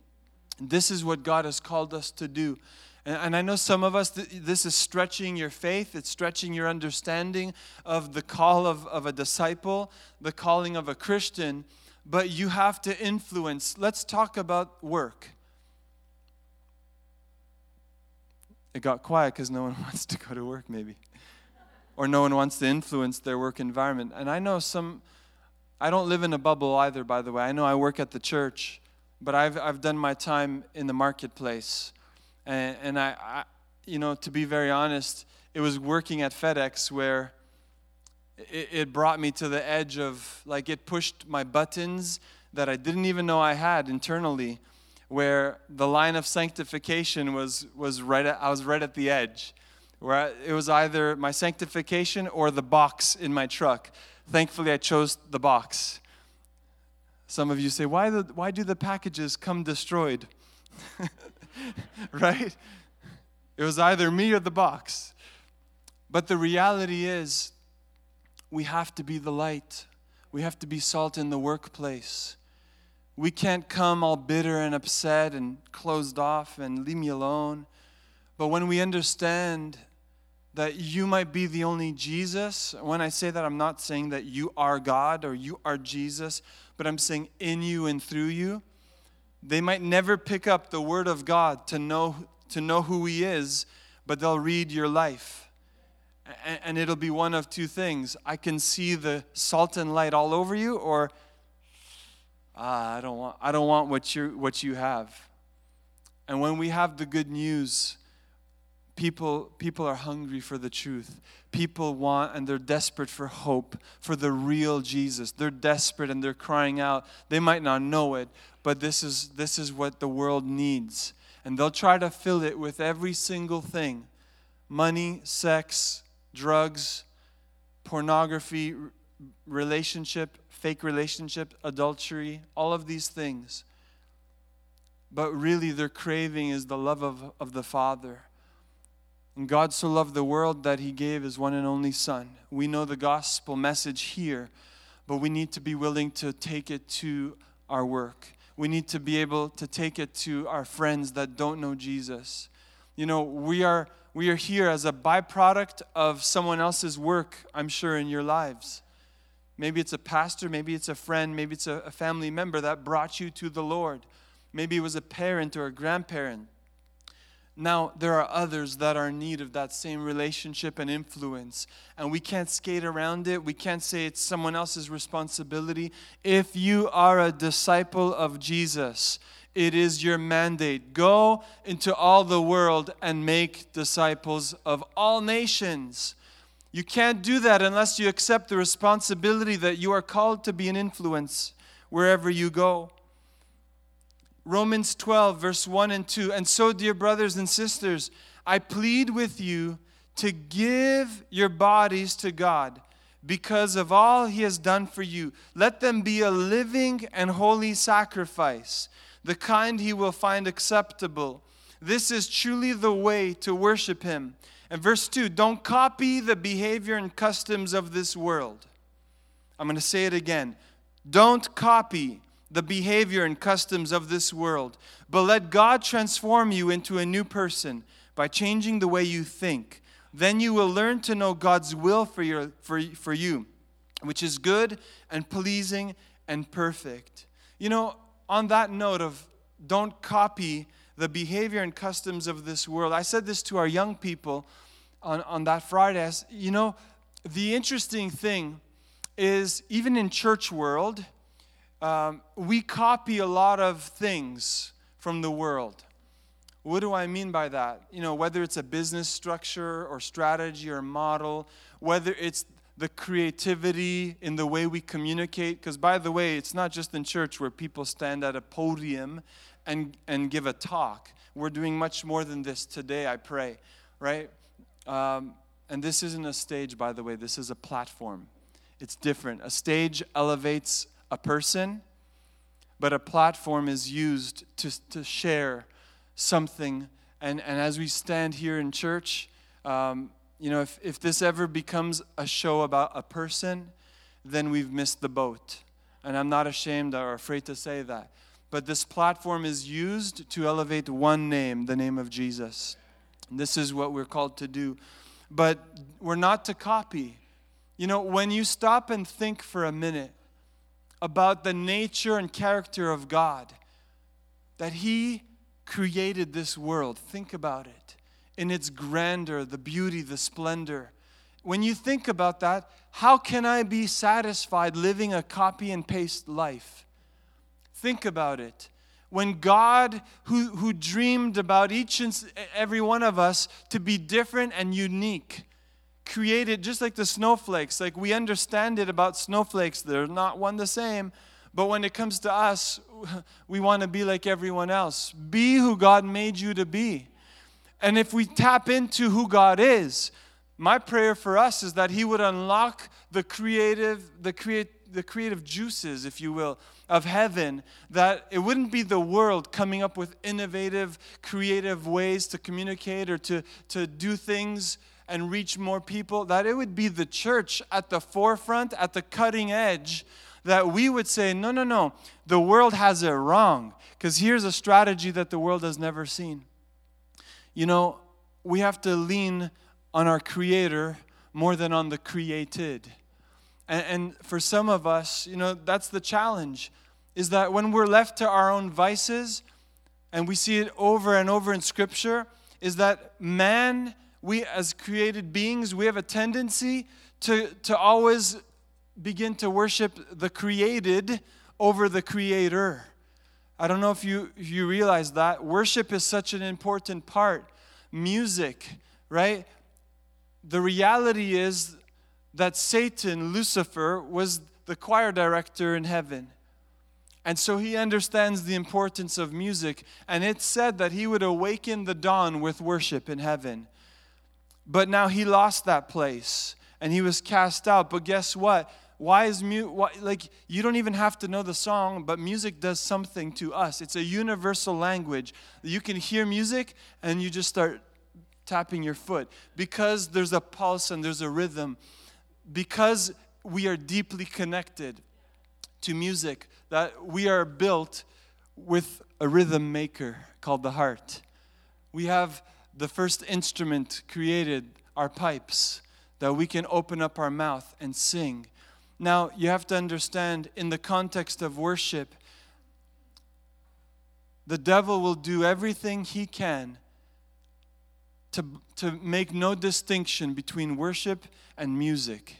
This is what God has called us to do. And, I know some of us, this is stretching your faith, it's stretching your understanding of the call of, of a disciple, the calling of a Christian, but you have to influence. Let's talk about work. It got quiet because no one wants to go to work, maybe. Or no one wants to influence their work environment. And I know some, I don't live in a bubble either, by the way. I know I work at the church, but I've, I've done my time in the marketplace. And, and I, I, you know, to be very honest, it was working at FedEx where it, it brought me to the edge of, like, it pushed my buttons that I didn't even know I had internally, where the line of sanctification was, was right at, I was right at the edge, where it was either my sanctification or the box in my truck. Thankfully, I chose the box. Some of you say, why, the, why do the packages come destroyed? right? It was either me or the box. But the reality is, we have to be the light. We have to be salt in the workplace. We can't come all bitter and upset and closed off and leave me alone. But when we understand that you might be the only Jesus, when I say that, I'm not saying that you are God or you are Jesus, but I'm saying in you and through you. They might never pick up the Word of God to know, to know who He is, but they'll read your life. And it'll be one of two things. I can see the salt and light all over you, or ah, I don't want, I don't want what, you what you have. And when we have the good news, people, people are hungry for the truth. People want and they're desperate for hope, for the real Jesus. They're desperate and they're crying out. They might not know it, but this is, this is what the world needs. And they'll try to fill it with every single thing money, sex, drugs, pornography, relationship, fake relationship, adultery, all of these things. But really, their craving is the love of, of the Father. And God so loved the world that He gave His one and only Son. We know the gospel message here, but we need to be willing to take it to our work. We need to be able to take it to our friends that don't know Jesus. You know, we are, we are here as a byproduct of someone else's work, I'm sure, in your lives. Maybe it's a pastor, maybe it's a friend, maybe it's a, a family member that brought you to the Lord. Maybe it was a parent or a grandparent. Now, there are others that are in need of that same relationship and influence, and we can't skate around it. We can't say it's someone else's responsibility. If you are a disciple of Jesus, it is your mandate. Go into all the world and make disciples of all nations. You can't do that unless you accept the responsibility that you are called to be an influence wherever you go. Romans 12, verse 1 and 2. And so, dear brothers and sisters, I plead with you to give your bodies to God because of all He has done for you. Let them be a living and holy sacrifice, the kind He will find acceptable. This is truly the way to worship Him. And verse 2 don't copy the behavior and customs of this world. I'm going to say it again. Don't copy the behavior and customs of this world, but let God transform you into a new person by changing the way you think. Then you will learn to know God's will for, your, for, for you, which is good and pleasing and perfect. You know, on that note of don't copy the behavior and customs of this world. I said this to our young people on, on that Friday. you know, the interesting thing is even in church world, um, we copy a lot of things from the world. What do I mean by that? You know, whether it's a business structure or strategy or model, whether it's the creativity in the way we communicate. Because, by the way, it's not just in church where people stand at a podium and, and give a talk. We're doing much more than this today, I pray, right? Um, and this isn't a stage, by the way, this is a platform. It's different. A stage elevates a person, but a platform is used to, to share something. And, and as we stand here in church, um, you know, if, if this ever becomes a show about a person, then we've missed the boat. And I'm not ashamed or afraid to say that. But this platform is used to elevate one name, the name of Jesus. And this is what we're called to do. But we're not to copy. You know, when you stop and think for a minute about the nature and character of God, that He created this world, think about it in its grandeur, the beauty, the splendor. When you think about that, how can I be satisfied living a copy and paste life? Think about it. When God, who, who dreamed about each and every one of us to be different and unique, created just like the snowflakes, like we understand it about snowflakes, they're not one the same. But when it comes to us, we want to be like everyone else. Be who God made you to be. And if we tap into who God is, my prayer for us is that He would unlock the creative, the create, the creative juices, if you will, of heaven, that it wouldn't be the world coming up with innovative, creative ways to communicate or to, to do things and reach more people, that it would be the church at the forefront, at the cutting edge, that we would say, no, no, no, the world has it wrong. Because here's a strategy that the world has never seen. You know, we have to lean on our Creator more than on the created. And, and for some of us, you know, that's the challenge, is that when we're left to our own vices, and we see it over and over in Scripture, is that man, we as created beings, we have a tendency to, to always begin to worship the created over the creator. I don't know if you, if you realize that. Worship is such an important part. Music, right? The reality is that Satan, Lucifer, was the choir director in heaven. And so he understands the importance of music. And it's said that he would awaken the dawn with worship in heaven. But now he lost that place and he was cast out. But guess what? why is mu- like you don't even have to know the song but music does something to us it's a universal language you can hear music and you just start tapping your foot because there's a pulse and there's a rhythm because we are deeply connected to music that we are built with a rhythm maker called the heart we have the first instrument created our pipes that we can open up our mouth and sing now, you have to understand in the context of worship, the devil will do everything he can to, to make no distinction between worship and music.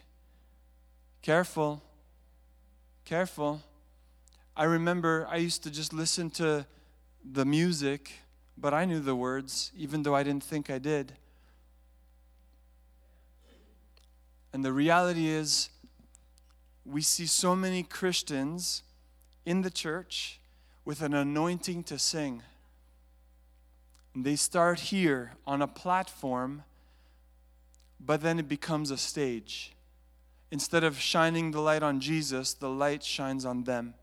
Careful. Careful. I remember I used to just listen to the music, but I knew the words, even though I didn't think I did. And the reality is, we see so many Christians in the church with an anointing to sing. And they start here on a platform, but then it becomes a stage. Instead of shining the light on Jesus, the light shines on them.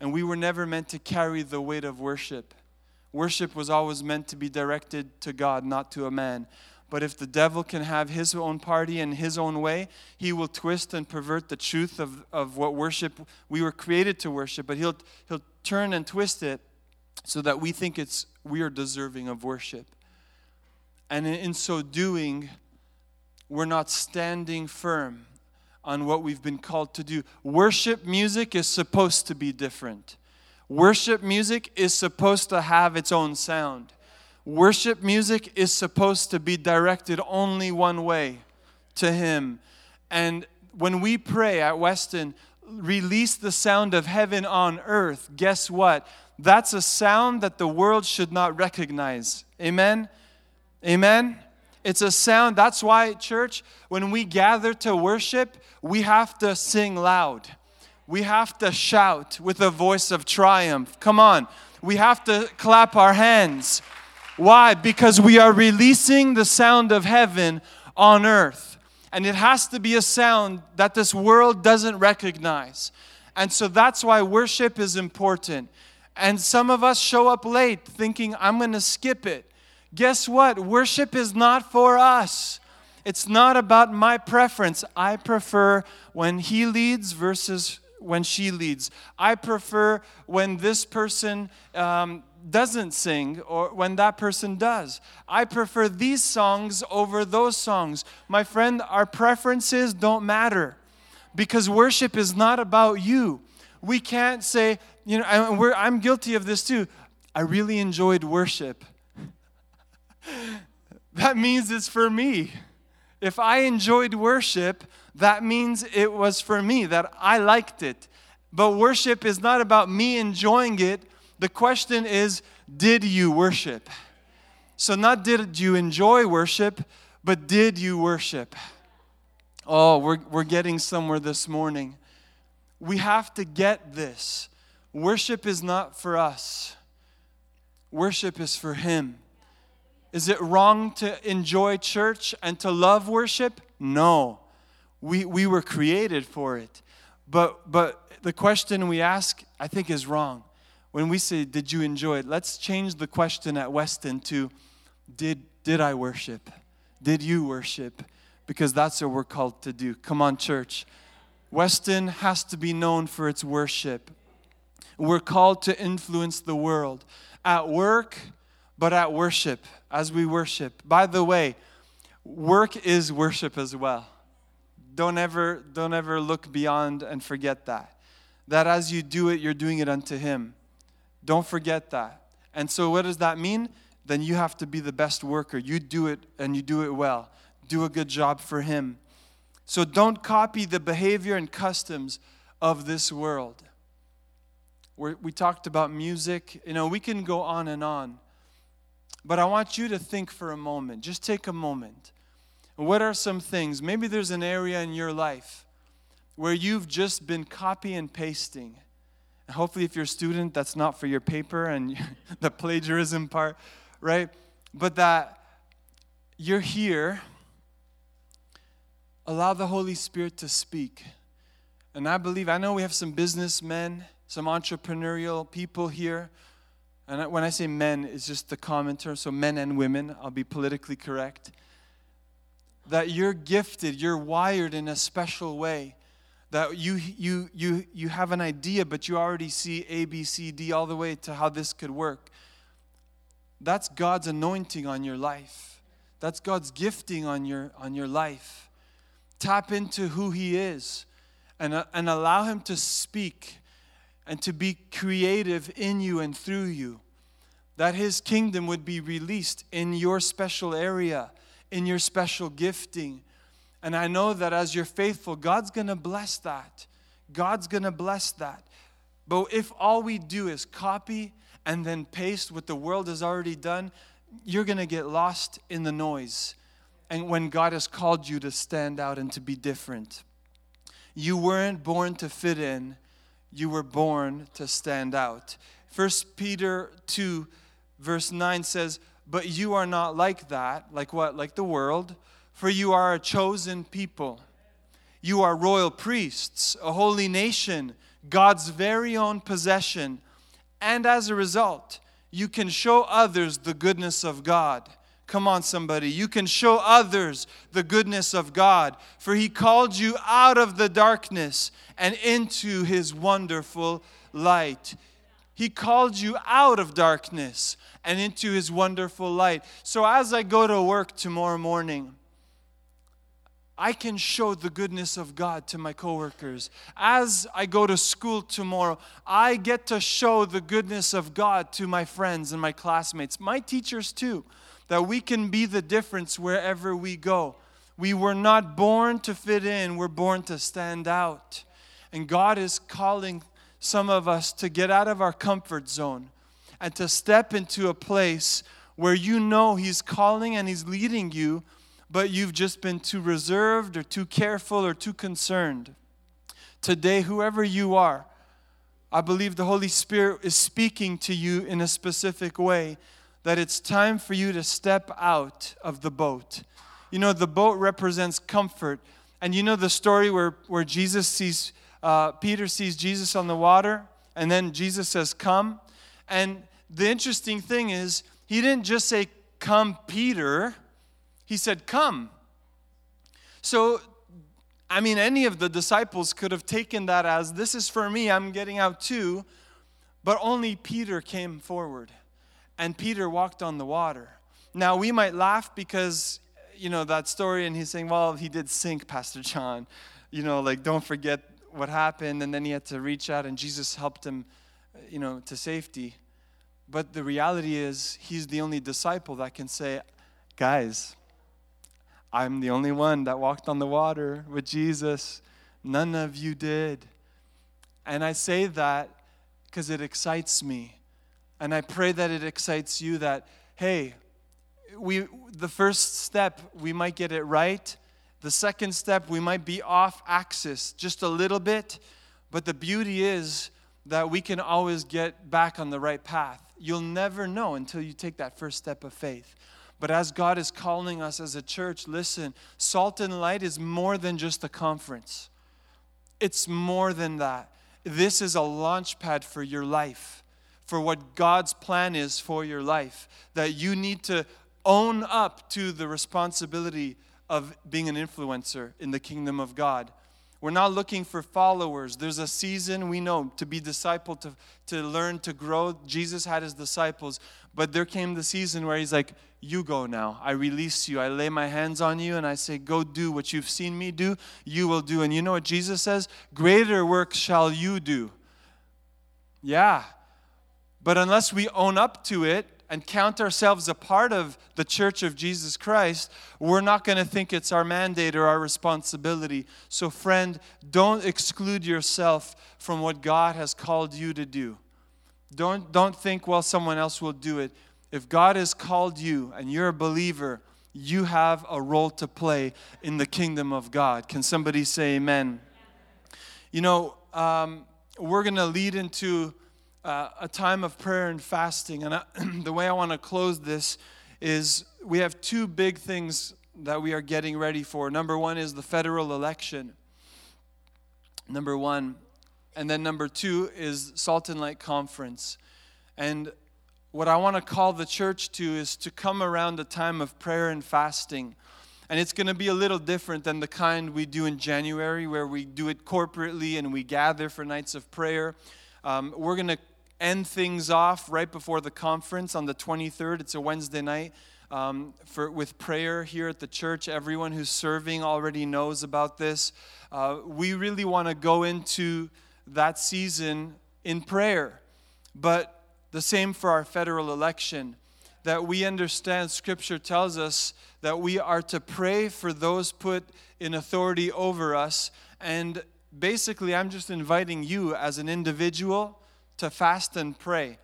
And we were never meant to carry the weight of worship. Worship was always meant to be directed to God, not to a man. But if the devil can have his own party and his own way, he will twist and pervert the truth of, of what worship we were created to worship. But he'll, he'll turn and twist it so that we think it's we are deserving of worship. And in so doing, we're not standing firm on what we've been called to do. Worship music is supposed to be different. Worship music is supposed to have its own sound. Worship music is supposed to be directed only one way to Him. And when we pray at Weston, release the sound of heaven on earth, guess what? That's a sound that the world should not recognize. Amen? Amen? It's a sound. That's why, church, when we gather to worship, we have to sing loud. We have to shout with a voice of triumph. Come on. We have to clap our hands. Why? Because we are releasing the sound of heaven on earth. And it has to be a sound that this world doesn't recognize. And so that's why worship is important. And some of us show up late thinking, I'm going to skip it. Guess what? Worship is not for us. It's not about my preference. I prefer when he leads versus when she leads. I prefer when this person um, doesn't sing or when that person does. I prefer these songs over those songs. My friend, our preferences don't matter because worship is not about you. We can't say, you know, I'm guilty of this too. I really enjoyed worship. that means it's for me. If I enjoyed worship, that means it was for me, that I liked it. But worship is not about me enjoying it, the question is, did you worship? So, not did you enjoy worship, but did you worship? Oh, we're, we're getting somewhere this morning. We have to get this. Worship is not for us, worship is for Him. Is it wrong to enjoy church and to love worship? No. We, we were created for it. But, but the question we ask, I think, is wrong. When we say, Did you enjoy it? Let's change the question at Weston to, Did, did I worship? Did you worship? Because that's what we're called to do. Come on, church. Weston has to be known for its worship. We're called to influence the world at work, but at worship, as we worship. By the way, work is worship as well. Don't ever, don't ever look beyond and forget that. That as you do it, you're doing it unto Him. Don't forget that. And so, what does that mean? Then you have to be the best worker. You do it and you do it well. Do a good job for Him. So, don't copy the behavior and customs of this world. We're, we talked about music. You know, we can go on and on. But I want you to think for a moment. Just take a moment. What are some things? Maybe there's an area in your life where you've just been copy and pasting. And hopefully, if you're a student, that's not for your paper and the plagiarism part, right? But that you're here, allow the Holy Spirit to speak. And I believe, I know we have some businessmen, some entrepreneurial people here. And when I say men, it's just the common term, so men and women, I'll be politically correct that you're gifted, you're wired in a special way. That you, you, you, you have an idea, but you already see A, B, C, D all the way to how this could work. That's God's anointing on your life. That's God's gifting on your, on your life. Tap into who He is and, uh, and allow Him to speak and to be creative in you and through you. That His kingdom would be released in your special area in your special gifting. And I know that as you're faithful, God's going to bless that. God's going to bless that. But if all we do is copy and then paste what the world has already done, you're going to get lost in the noise. And when God has called you to stand out and to be different, you weren't born to fit in, you were born to stand out. First Peter 2, verse 9 says, but you are not like that. Like what? Like the world. For you are a chosen people. You are royal priests, a holy nation, God's very own possession. And as a result, you can show others the goodness of God. Come on, somebody. You can show others the goodness of God, for He called you out of the darkness and into His wonderful light. He called you out of darkness and into His wonderful light. So as I go to work tomorrow morning, I can show the goodness of God to my coworkers. As I go to school tomorrow, I get to show the goodness of God to my friends and my classmates, my teachers too, that we can be the difference wherever we go. We were not born to fit in, we're born to stand out. And God is calling some of us to get out of our comfort zone and to step into a place where you know He's calling and He's leading you, but you've just been too reserved or too careful or too concerned. Today, whoever you are, I believe the Holy Spirit is speaking to you in a specific way that it's time for you to step out of the boat. You know, the boat represents comfort. And you know the story where, where Jesus sees, uh, Peter sees Jesus on the water, and then Jesus says, Come. And the interesting thing is, he didn't just say, Come, Peter. He said, Come. So, I mean, any of the disciples could have taken that as, This is for me, I'm getting out too. But only Peter came forward, and Peter walked on the water. Now, we might laugh because, you know, that story, and he's saying, Well, he did sink, Pastor John. You know, like, don't forget what happened, and then he had to reach out, and Jesus helped him, you know, to safety. But the reality is, he's the only disciple that can say, Guys, I'm the only one that walked on the water with Jesus. None of you did. And I say that because it excites me. And I pray that it excites you that, hey, we, the first step, we might get it right. The second step, we might be off axis just a little bit. But the beauty is that we can always get back on the right path you'll never know until you take that first step of faith. But as God is calling us as a church, listen, Salt and Light is more than just a conference. it's more than that. This is a launch pad for your life, for what God's plan is for your life. That you need to own up to the responsibility of being an influencer in the kingdom of God. We're not looking for followers. There's a season we know to be disciple, to, to learn, to grow. Jesus had his disciples, but there came the season where he's like, You go now. I release you. I lay my hands on you and I say, Go do what you've seen me do, you will do. And you know what Jesus says? Greater works shall you do. Yeah. But unless we own up to it, and count ourselves a part of the church of Jesus Christ, we're not going to think it's our mandate or our responsibility. So, friend, don't exclude yourself from what God has called you to do. Don't, don't think, well, someone else will do it. If God has called you and you're a believer, you have a role to play in the kingdom of God. Can somebody say amen? You know, um, we're going to lead into uh, a time of prayer and fasting. And I, the way I want to close this is we have two big things that we are getting ready for. Number one is the federal election. Number one. And then number two is Salt and Light Conference. And what I want to call the church to is to come around a time of prayer and fasting. And it's going to be a little different than the kind we do in January, where we do it corporately and we gather for nights of prayer. Um, we're going to end things off right before the conference on the 23rd. It's a Wednesday night. Um, for, with prayer here at the church. Everyone who's serving already knows about this. Uh, we really want to go into that season in prayer. But the same for our federal election, that we understand Scripture tells us that we are to pray for those put in authority over us. And basically, I'm just inviting you as an individual to fast and pray.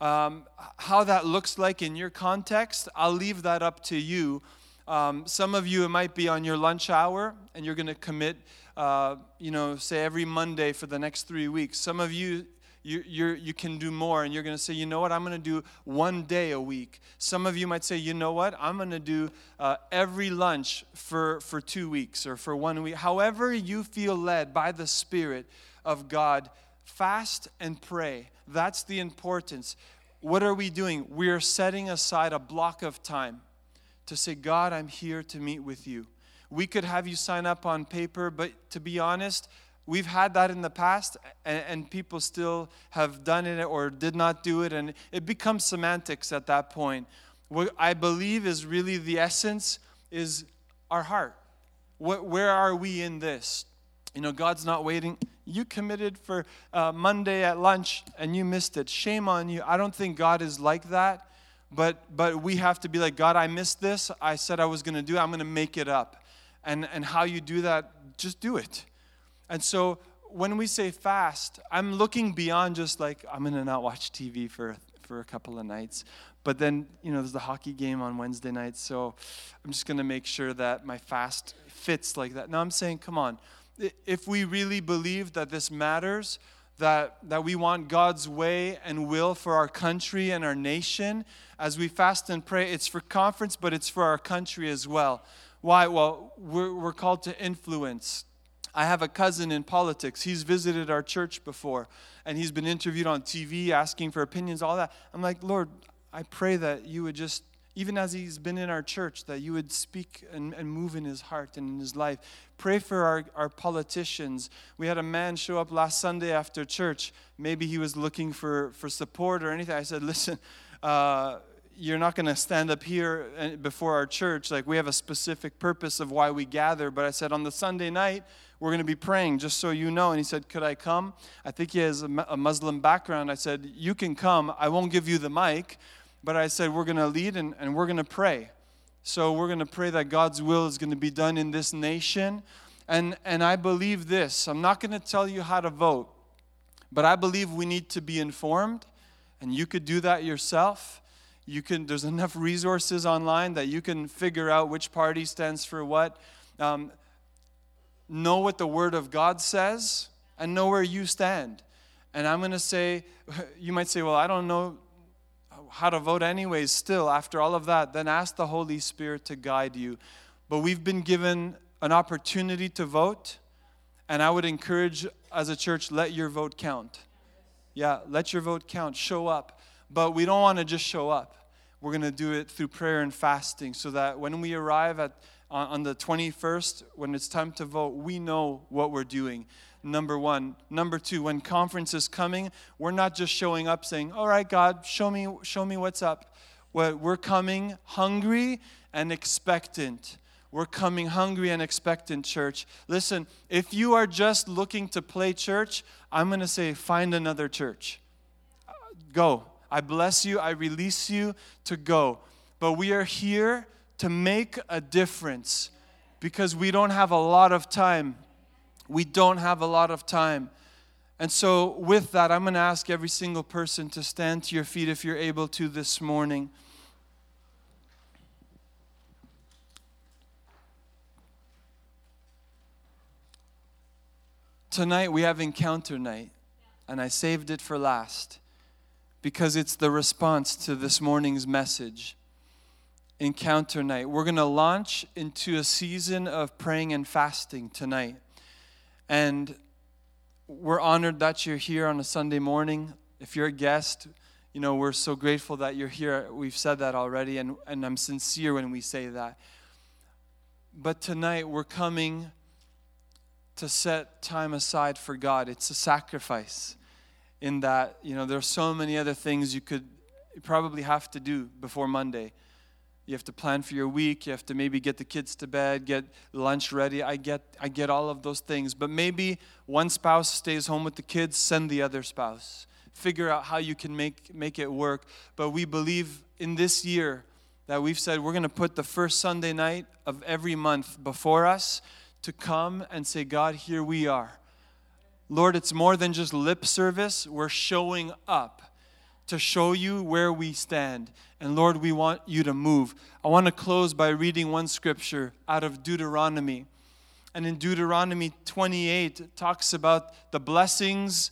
Um, how that looks like in your context, I'll leave that up to you. Um, some of you, it might be on your lunch hour, and you're going to commit, uh, you know, say every Monday for the next three weeks. Some of you, you, you you can do more, and you're going to say, you know what, I'm going to do one day a week. Some of you might say, you know what, I'm going to do uh, every lunch for, for two weeks or for one week. However, you feel led by the Spirit of God Fast and pray. That's the importance. What are we doing? We are setting aside a block of time to say, God, I'm here to meet with you. We could have you sign up on paper, but to be honest, we've had that in the past and, and, people still have done it or did not do it and it becomes semantics at that point what i believe is really the essence is our heart what, where are we in this you know god's not waiting you committed for uh, Monday at lunch and you missed it. Shame on you. I don't think God is like that. But, but we have to be like, God, I missed this. I said I was going to do it. I'm going to make it up. And, and how you do that, just do it. And so when we say fast, I'm looking beyond just like, I'm going to not watch TV for, for a couple of nights. But then, you know, there's the hockey game on Wednesday nights. So I'm just going to make sure that my fast fits like that. Now I'm saying, come on if we really believe that this matters, that, that we want God's way and will for our country and our nation, as we fast and pray, it's for conference, but it's for our country as well. Why? Well, we're, we're called to influence. I have a cousin in politics. He's visited our church before, and he's been interviewed on TV asking for opinions, all that. I'm like, Lord, I pray that you would just even as he's been in our church, that you would speak and, and move in his heart and in his life. Pray for our, our politicians. We had a man show up last Sunday after church. Maybe he was looking for, for support or anything. I said, Listen, uh, you're not going to stand up here before our church. Like, we have a specific purpose of why we gather. But I said, On the Sunday night, we're going to be praying, just so you know. And he said, Could I come? I think he has a Muslim background. I said, You can come. I won't give you the mic but I said, we're going to lead and, and we're going to pray. So we're going to pray that God's will is going to be done in this nation. And, and I believe this I'm not going to tell you how to vote, but I believe we need to be informed, and you could do that yourself. You can, there's enough resources online that you can figure out which party stands for what. Um, know what the Word of God says and know where you stand. And I'm going to say, you might say, well, I don't know how to vote anyways still after all of that then ask the holy spirit to guide you but we've been given an opportunity to vote And I would encourage as a church, let your vote count. Yeah, let your vote count. Show up. But we don't want to just show up. We're going to do it through prayer and fasting so that when we arrive at on the 21st, when it's time to vote, we know what we're doing. Number one. Number two, when conference is coming, we're not just showing up saying, All right, God, show me, show me what's up. We're coming hungry and expectant. We're coming hungry and expectant, church. Listen, if you are just looking to play church, I'm going to say, find another church. Go. I bless you. I release you to go. But we are here to make a difference because we don't have a lot of time. We don't have a lot of time. And so, with that, I'm going to ask every single person to stand to your feet if you're able to this morning. Tonight, we have encounter night, and I saved it for last because it's the response to this morning's message encounter night. We're going to launch into a season of praying and fasting tonight. And we're honored that you're here on a Sunday morning. If you're a guest, you know, we're so grateful that you're here. We've said that already, and, and I'm sincere when we say that. But tonight, we're coming to set time aside for God. It's a sacrifice in that, you know, there are so many other things you could probably have to do before Monday. You have to plan for your week. You have to maybe get the kids to bed, get lunch ready. I get, I get all of those things. But maybe one spouse stays home with the kids, send the other spouse. Figure out how you can make, make it work. But we believe in this year that we've said we're going to put the first Sunday night of every month before us to come and say, God, here we are. Lord, it's more than just lip service. We're showing up to show you where we stand. And Lord, we want you to move. I want to close by reading one scripture out of Deuteronomy. And in Deuteronomy 28, it talks about the blessings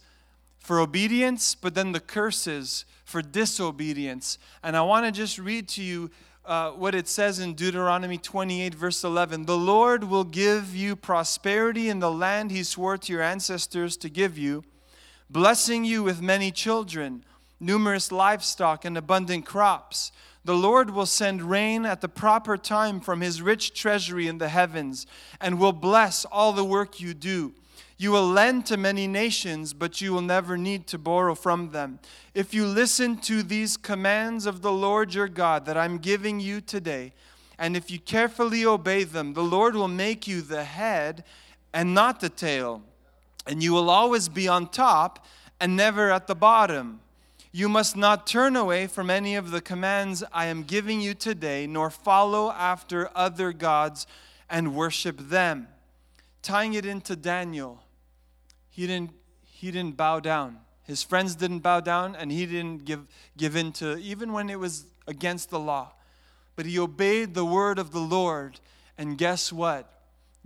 for obedience, but then the curses for disobedience. And I want to just read to you uh, what it says in Deuteronomy 28, verse 11 The Lord will give you prosperity in the land he swore to your ancestors to give you, blessing you with many children numerous livestock, and abundant crops. The Lord will send rain at the proper time from his rich treasury in the heavens and will bless all the work you do. You will lend to many nations, but you will never need to borrow from them. If you listen to these commands of the Lord your God that I'm giving you today, and if you carefully obey them, the Lord will make you the head and not the tail, and you will always be on top and never at the bottom. You must not turn away from any of the commands I am giving you today, nor follow after other gods and worship them. Tying it into Daniel, he didn't, he didn't bow down. His friends didn't bow down, and he didn't give, give in to, even when it was against the law. But he obeyed the word of the Lord, and guess what?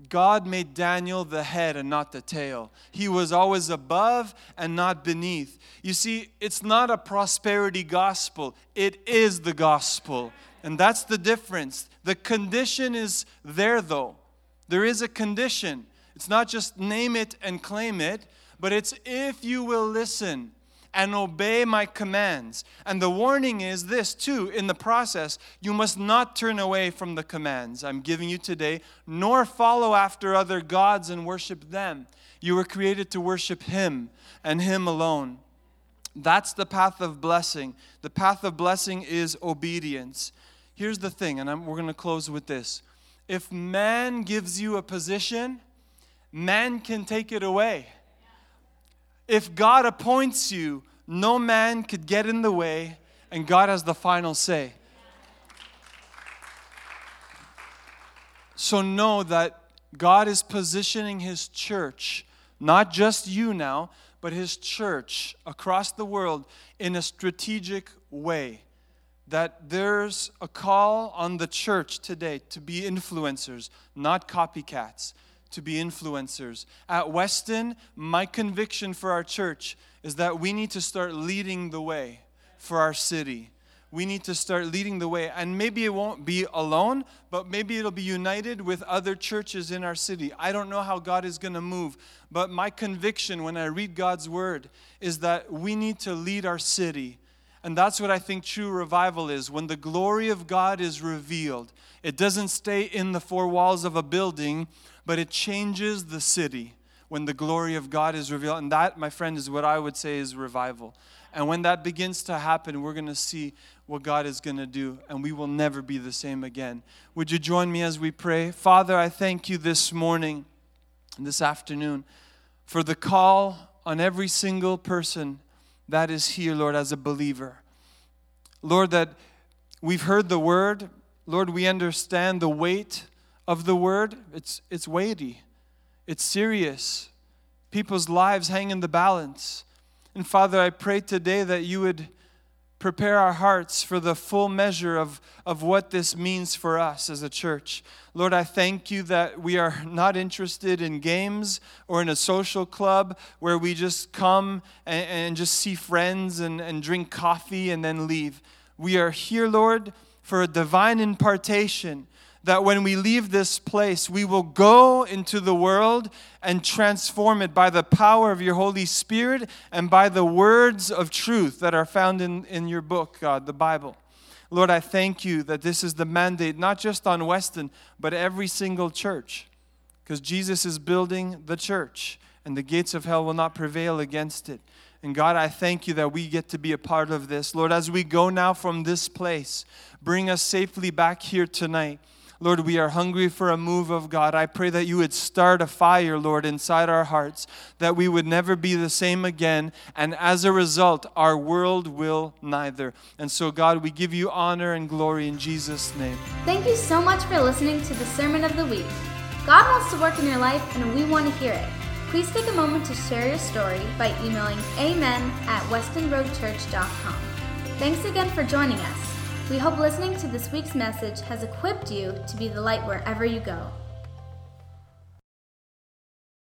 God made Daniel the head and not the tail. He was always above and not beneath. You see, it's not a prosperity gospel, it is the gospel. And that's the difference. The condition is there, though. There is a condition. It's not just name it and claim it, but it's if you will listen and obey my commands. And the warning is this too in the process you must not turn away from the commands I'm giving you today, nor follow after other gods and worship them. You were created to worship Him and Him alone. That's the path of blessing. The path of blessing is obedience. Here's the thing, and I'm, we're going to close with this. If man gives you a position, man can take it away. If God appoints you, no man could get in the way, and God has the final say. So know that God is positioning His church, not just you now, but His church across the world in a strategic way. That there's a call on the church today to be influencers, not copycats to be influencers. At Weston, my conviction for our church is that we need to start leading the way for our city. we need to start leading the way. And maybe it won't be alone, but maybe it'll be united with other churches in our city. I don't know how God is going to move, but my conviction when I read God's word is that we need to lead our city. And that's what I think true revival is. When the glory of God is revealed, it doesn't stay in the four walls of a building, but it changes the city when the glory of God is revealed. And that, my friend, is what I would say is revival. And when that begins to happen, we're going to see what God is going to do, and we will never be the same again. Would you join me as we pray? Father, I thank you this morning, this afternoon, for the call on every single person that is here, Lord, as a believer. Lord, that we've heard the word. Lord, we understand the weight of the word. It's, it's weighty, it's serious. People's lives hang in the balance. And Father, I pray today that you would prepare our hearts for the full measure of, of what this means for us as a church. Lord, I thank you that we are not interested in games or in a social club where we just come and, and just see friends and, and drink coffee and then leave. We are here, Lord, for a divine impartation that when we leave this place, we will go into the world and transform it by the power of your Holy Spirit and by the words of truth that are found in, in your book, God, the Bible. Lord, I thank you that this is the mandate, not just on Weston, but every single church, because Jesus is building the church, and the gates of hell will not prevail against it. And God, I thank you that we get to be a part of this. Lord, as we go now from this place, bring us safely back here tonight. Lord, we are hungry for a move of God. I pray that you would start a fire, Lord, inside our hearts, that we would never be the same again. And as a result, our world will neither. And so, God, we give you honor and glory in Jesus' name. Thank you so much for listening to the Sermon of the Week. God wants to work in your life, and we want to hear it. Please take a moment to share your story by emailing amen at westonroadchurch.com. Thanks again for joining us. We hope listening to this week's message has equipped you to be the light wherever you go.